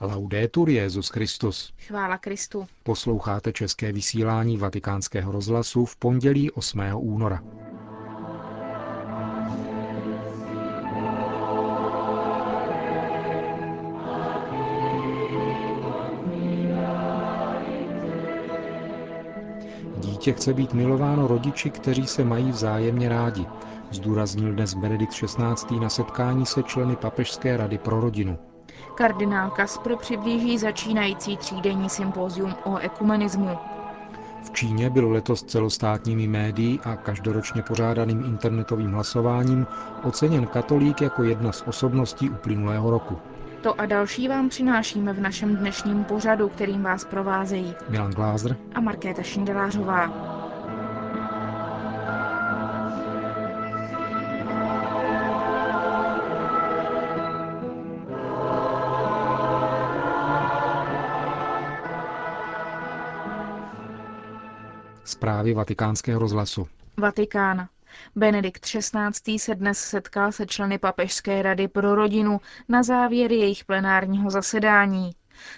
Laudetur Jezus Christus. Chvála Kristu. Posloucháte české vysílání Vatikánského rozhlasu v pondělí 8. února. Dítě chce být milováno rodiči, kteří se mají vzájemně rádi, zdůraznil dnes Benedikt XVI. na setkání se členy Papežské rady pro rodinu. Kardinál Kaspr přiblíží začínající třídenní sympózium o ekumenismu. V Číně byl letos celostátními médií a každoročně pořádaným internetovým hlasováním oceněn katolík jako jedna z osobností uplynulého roku. To a další vám přinášíme v našem dnešním pořadu, kterým vás provázejí Milan Glázer a Markéta Šindelářová. Zprávy vatikánského rozhlasu. Vatikán. Benedikt XVI. se dnes setkal se členy Papežské rady pro rodinu na závěr jejich plenárního zasedání.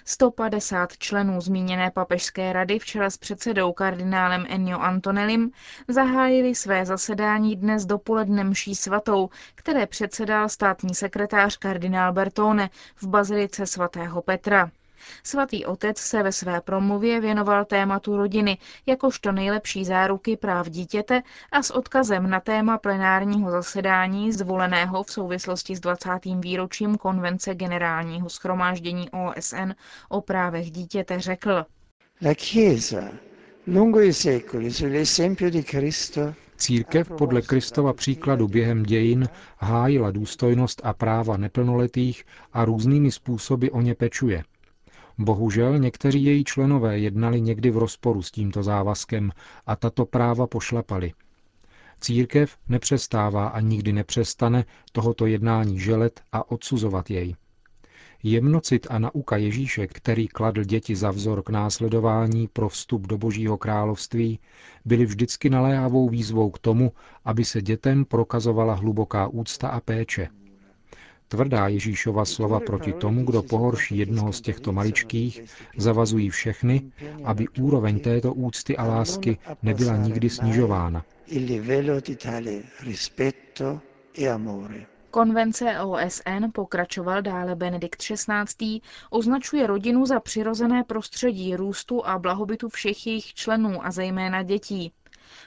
150 členů zmíněné papežské rady v čele s předsedou kardinálem Ennio Antonelim zahájili své zasedání dnes dopoledne mší svatou, které předsedal státní sekretář kardinál Bertone v bazilice svatého Petra. Svatý otec se ve své promluvě věnoval tématu rodiny jakožto nejlepší záruky práv dítěte a s odkazem na téma plenárního zasedání zvoleného v souvislosti s 20. výročím konvence generálního schromáždění OSN o právech dítěte řekl. La Chiesa, lungo i secoli, sull'esempio di Cristo, Církev podle Kristova příkladu během dějin hájila důstojnost a práva neplnoletých a různými způsoby o ně pečuje – Bohužel někteří její členové jednali někdy v rozporu s tímto závazkem a tato práva pošlapali. Církev nepřestává a nikdy nepřestane tohoto jednání želet a odsuzovat jej. Jemnocit a nauka Ježíše, který kladl děti za vzor k následování pro vstup do Božího království, byly vždycky naléhavou výzvou k tomu, aby se dětem prokazovala hluboká úcta a péče – Tvrdá Ježíšova slova proti tomu, kdo pohorší jednoho z těchto maličkých, zavazují všechny, aby úroveň této úcty a lásky nebyla nikdy snižována. Konvence OSN, pokračoval dále Benedikt XVI., označuje rodinu za přirozené prostředí růstu a blahobytu všech jejich členů a zejména dětí.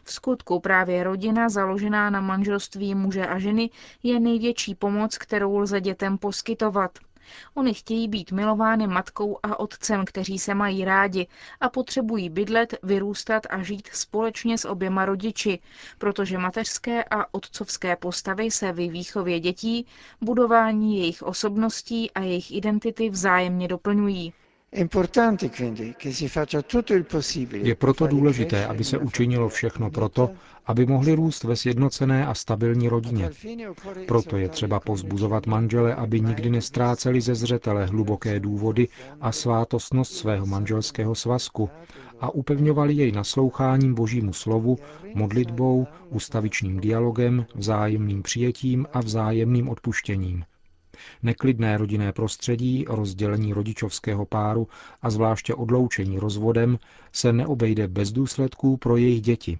V skutku právě rodina založená na manželství muže a ženy je největší pomoc, kterou lze dětem poskytovat. Oni chtějí být milovány matkou a otcem, kteří se mají rádi a potřebují bydlet, vyrůstat a žít společně s oběma rodiči, protože mateřské a otcovské postavy se ve výchově dětí, budování jejich osobností a jejich identity vzájemně doplňují. Je proto důležité, aby se učinilo všechno proto, aby mohli růst ve sjednocené a stabilní rodině. Proto je třeba povzbuzovat manžele, aby nikdy nestráceli ze zřetele hluboké důvody a svátostnost svého manželského svazku a upevňovali jej nasloucháním božímu slovu, modlitbou, ustavičným dialogem, vzájemným přijetím a vzájemným odpuštěním. Neklidné rodinné prostředí, rozdělení rodičovského páru a zvláště odloučení rozvodem se neobejde bez důsledků pro jejich děti,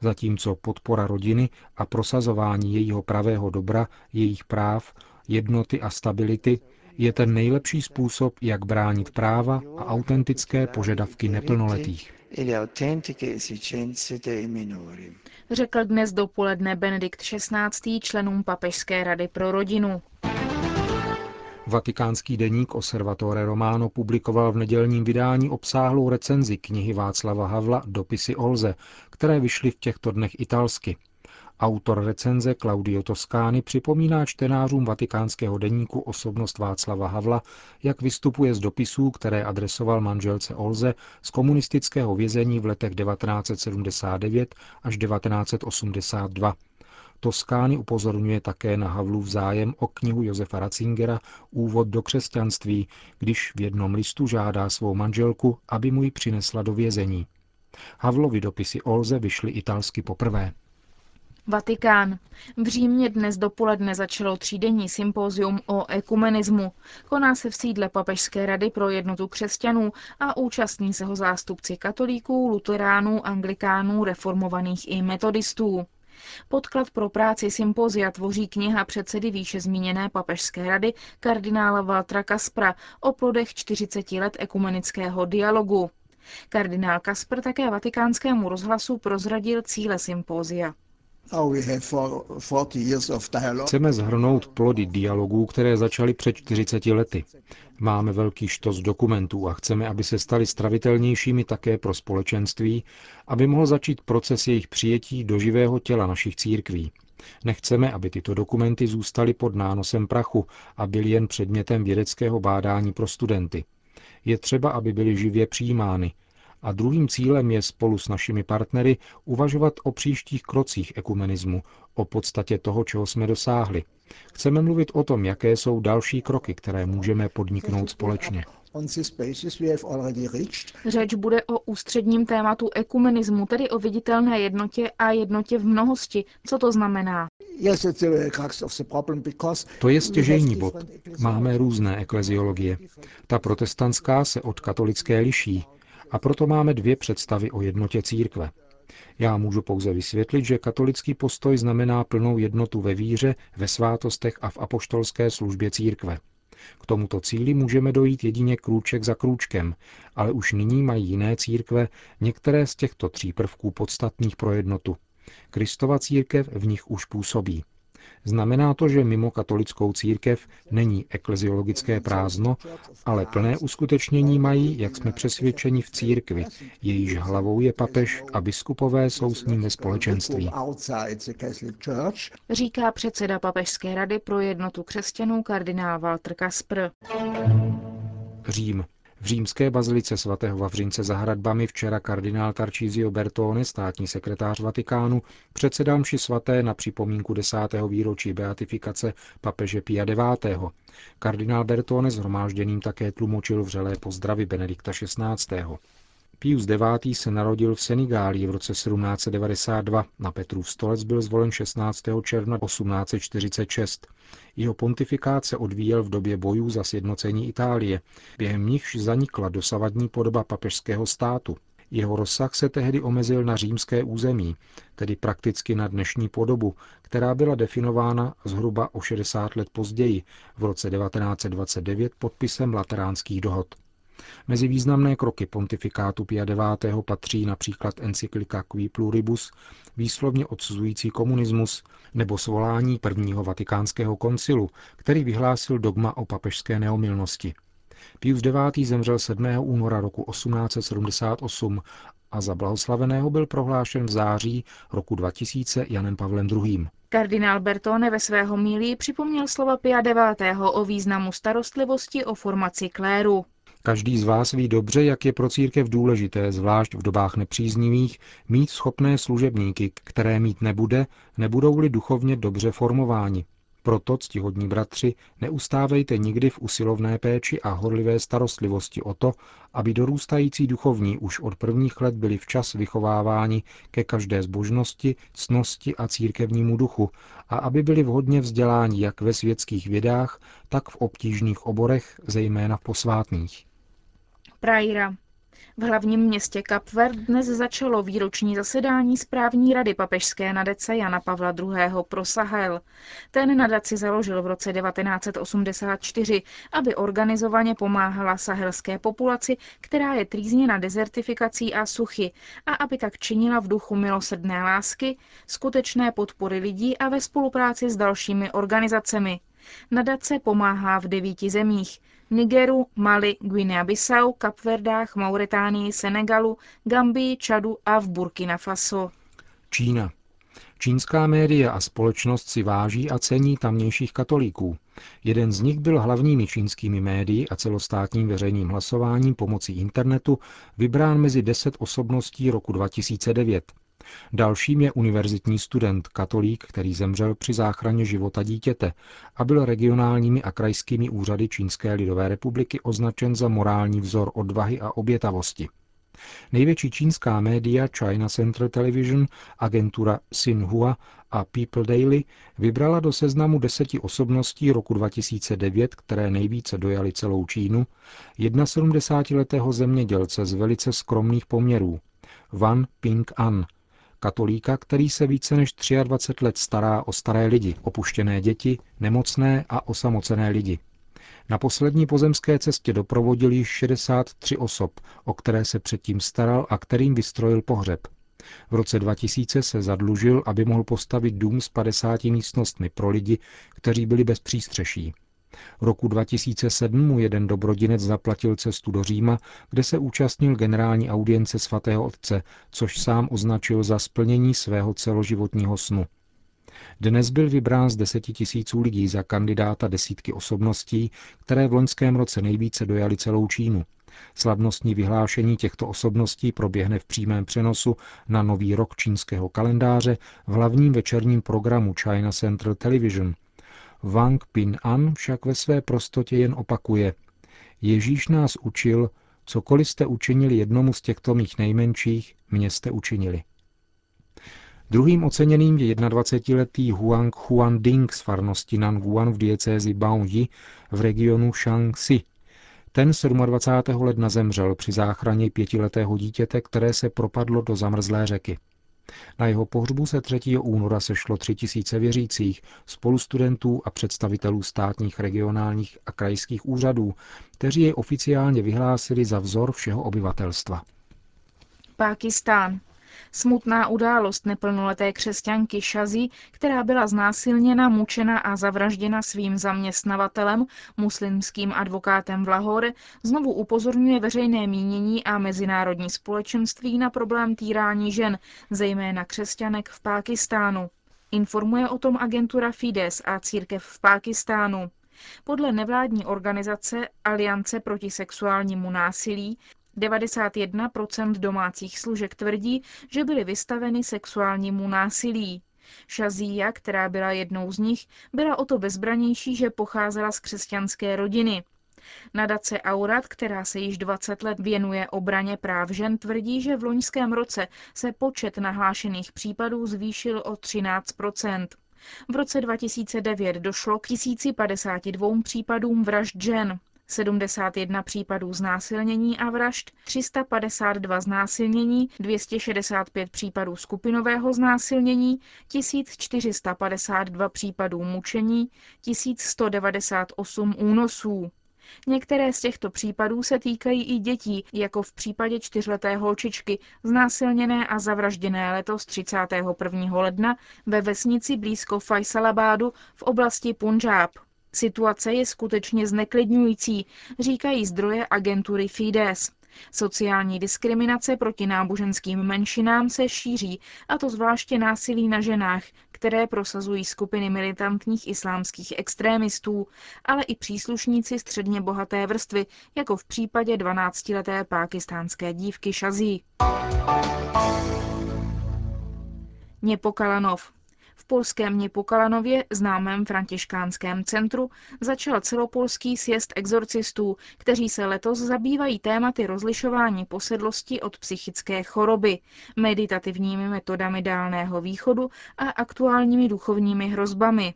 zatímco podpora rodiny a prosazování jejího pravého dobra, jejich práv, jednoty a stability je ten nejlepší způsob, jak bránit práva a autentické požadavky neplnoletých. Řekl dnes dopoledne Benedikt XVI. členům Papežské rady pro rodinu. Vatikánský deník Osservatore Romano publikoval v nedělním vydání obsáhlou recenzi knihy Václava Havla Dopisy Olze, které vyšly v těchto dnech italsky. Autor recenze Claudio Toscani připomíná čtenářům vatikánského deníku osobnost Václava Havla, jak vystupuje z dopisů, které adresoval manželce Olze z komunistického vězení v letech 1979 až 1982 Toskány upozorňuje také na Havlův zájem o knihu Josefa Ratzingera Úvod do křesťanství, když v jednom listu žádá svou manželku, aby mu ji přinesla do vězení. Havlovi dopisy Olze vyšly italsky poprvé. Vatikán. V Římě dnes dopoledne začalo třídenní sympózium o ekumenismu. Koná se v sídle Papežské rady pro jednotu křesťanů a účastní se ho zástupci katolíků, luteránů, anglikánů, reformovaných i metodistů. Podklad pro práci sympozia tvoří kniha předsedy výše zmíněné papežské rady kardinála Valtra Kaspra o plodech 40 let ekumenického dialogu. Kardinál Kaspr také vatikánskému rozhlasu prozradil cíle sympózia. Chceme zhrnout plody dialogů, které začaly před 40 lety. Máme velký štos dokumentů a chceme, aby se staly stravitelnějšími také pro společenství, aby mohl začít proces jejich přijetí do živého těla našich církví. Nechceme, aby tyto dokumenty zůstaly pod nánosem prachu a byly jen předmětem vědeckého bádání pro studenty. Je třeba, aby byly živě přijímány, a druhým cílem je spolu s našimi partnery uvažovat o příštích krocích ekumenismu, o podstatě toho, čeho jsme dosáhli. Chceme mluvit o tom, jaké jsou další kroky, které můžeme podniknout společně. Řeč bude o ústředním tématu ekumenismu, tedy o viditelné jednotě a jednotě v mnohosti. Co to znamená? To je stěžejní bod. Máme různé ekleziologie. Ta protestantská se od katolické liší. A proto máme dvě představy o jednotě církve. Já můžu pouze vysvětlit, že katolický postoj znamená plnou jednotu ve víře, ve svátostech a v apoštolské službě církve. K tomuto cíli můžeme dojít jedině krůček za krůčkem, ale už nyní mají jiné církve některé z těchto tří prvků podstatných pro jednotu. Kristova církev v nich už působí. Znamená to, že mimo katolickou církev není ekleziologické prázdno, ale plné uskutečnění mají, jak jsme přesvědčeni v církvi, jejíž hlavou je papež a biskupové jsou s ním ve společenství. Říká předseda Papežské rady pro jednotu křesťanů kardinál Walter Kaspr. Řím. V římské bazilice svatého Vavřince za hradbami včera kardinál Tarcísio Bertone, státní sekretář Vatikánu, předsedal mši svaté na připomínku desátého výročí beatifikace papeže Pia IX. Kardinál Bertone zhromážděným také tlumočil vřelé pozdravy Benedikta XVI. Pius IX. se narodil v Senigálii v roce 1792. Na Petrův stolec byl zvolen 16. června 1846. Jeho pontifikát se odvíjel v době bojů za sjednocení Itálie, během nichž zanikla dosavadní podoba papežského státu. Jeho rozsah se tehdy omezil na římské území, tedy prakticky na dnešní podobu, která byla definována zhruba o 60 let později, v roce 1929 podpisem lateránských dohod. Mezi významné kroky pontifikátu Pia IX. patří například encyklika Qui Pluribus, výslovně odsuzující komunismus, nebo svolání prvního vatikánského koncilu, který vyhlásil dogma o papežské neomilnosti. Pius IX. zemřel 7. února roku 1878 a za blahoslaveného byl prohlášen v září roku 2000 Janem Pavlem II. Kardinál Bertone ve svého mílí připomněl slova Pia IX. o významu starostlivosti o formaci kléru. Každý z vás ví dobře, jak je pro církev důležité, zvlášť v dobách nepříznivých, mít schopné služebníky, které mít nebude, nebudou-li duchovně dobře formováni. Proto, ctihodní bratři, neustávejte nikdy v usilovné péči a horlivé starostlivosti o to, aby dorůstající duchovní už od prvních let byli včas vychováváni ke každé zbožnosti, cnosti a církevnímu duchu a aby byli vhodně vzděláni jak ve světských vědách, tak v obtížných oborech, zejména v posvátných. Praira. V hlavním městě Kapver dnes začalo výroční zasedání správní rady papežské nadace Jana Pavla II. pro Sahel. Ten nadaci založil v roce 1984, aby organizovaně pomáhala sahelské populaci, která je trýzněna dezertifikací a suchy, a aby tak činila v duchu milosrdné lásky, skutečné podpory lidí a ve spolupráci s dalšími organizacemi. Nadace pomáhá v devíti zemích. Nigeru, Mali, Guinea-Bissau, Kapverdách, Mauretánii, Senegalu, Gambii, Čadu a v Burkina Faso. Čína. Čínská média a společnost si váží a cení tamnějších katolíků. Jeden z nich byl hlavními čínskými médii a celostátním veřejným hlasováním pomocí internetu vybrán mezi deset osobností roku 2009. Dalším je univerzitní student, katolík, který zemřel při záchraně života dítěte a byl regionálními a krajskými úřady Čínské lidové republiky označen za morální vzor odvahy a obětavosti. Největší čínská média China Central Television, agentura Xinhua a People Daily vybrala do seznamu deseti osobností roku 2009, které nejvíce dojali celou Čínu, 71-letého zemědělce z velice skromných poměrů, Wan Ping An, katolíka, který se více než 23 let stará o staré lidi, opuštěné děti, nemocné a osamocené lidi. Na poslední pozemské cestě doprovodil již 63 osob, o které se předtím staral a kterým vystrojil pohřeb. V roce 2000 se zadlužil, aby mohl postavit dům s 50 místnostmi pro lidi, kteří byli bez přístřeší. Roku 2007 mu jeden dobrodinec zaplatil cestu do Říma, kde se účastnil generální audience svatého otce, což sám označil za splnění svého celoživotního snu. Dnes byl vybrán z deseti tisíců lidí za kandidáta desítky osobností, které v loňském roce nejvíce dojali celou Čínu. Slavnostní vyhlášení těchto osobností proběhne v přímém přenosu na nový rok čínského kalendáře v hlavním večerním programu China Central Television. Wang Pin An však ve své prostotě jen opakuje. Ježíš nás učil, cokoliv jste učinili jednomu z těchto mých nejmenších, mě jste učinili. Druhým oceněným je 21-letý Huang Huanding z farnosti Nanguan v diecézi Baoyi v regionu Shaanxi. Ten 27. ledna zemřel při záchraně pětiletého dítěte, které se propadlo do zamrzlé řeky. Na jeho pohřbu se 3. února sešlo tři tisíce věřících, spolustudentů a představitelů státních, regionálních a krajských úřadů, kteří jej oficiálně vyhlásili za vzor všeho obyvatelstva. Pákistán. Smutná událost neplnoleté křesťanky Šazi, která byla znásilněna, mučena a zavražděna svým zaměstnavatelem, muslimským advokátem v Lahore, znovu upozorňuje veřejné mínění a mezinárodní společenství na problém týrání žen, zejména křesťanek v Pákistánu. Informuje o tom agentura Fides a církev v Pákistánu. Podle nevládní organizace Aliance proti sexuálnímu násilí 91% domácích služek tvrdí, že byly vystaveny sexuálnímu násilí. Šazíja, která byla jednou z nich, byla o to bezbranější, že pocházela z křesťanské rodiny. Nadace Aurat, která se již 20 let věnuje obraně práv žen, tvrdí, že v loňském roce se počet nahlášených případů zvýšil o 13% v roce 2009 došlo k 1052 případům vražd žen. 71 případů znásilnění a vražd, 352 znásilnění, 265 případů skupinového znásilnění, 1452 případů mučení, 1198 únosů. Některé z těchto případů se týkají i dětí, jako v případě čtyřleté holčičky, znásilněné a zavražděné letos 31. ledna ve vesnici blízko Faisalabádu v oblasti Punjab. Situace je skutečně zneklidňující, říkají zdroje agentury Fides. Sociální diskriminace proti náboženským menšinám se šíří, a to zvláště násilí na ženách, které prosazují skupiny militantních islámských extrémistů, ale i příslušníci středně bohaté vrstvy, jako v případě 12-leté pákistánské dívky Shazí. Něpokalanov. V polském Něpokalanově, známém františkánském centru, začal celopolský sjezd exorcistů, kteří se letos zabývají tématy rozlišování posedlosti od psychické choroby, meditativními metodami dálného východu a aktuálními duchovními hrozbami.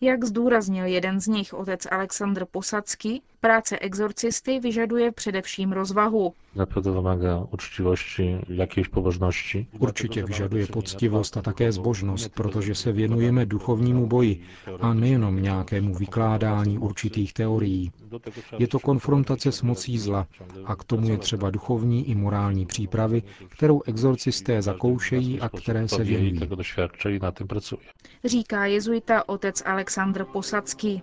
Jak zdůraznil jeden z nich, otec Aleksandr Posadsky, práce exorcisty vyžaduje především rozvahu. Určitě vyžaduje poctivost a také zbožnost, protože se věnujeme duchovnímu boji a nejenom nějakému vykládání určitých teorií. Je to konfrontace s mocí zla a k tomu je třeba duchovní i morální přípravy, kterou exorcisté zakoušejí a které se věnují. Říká jezuita otec Aleksandr Posadsky.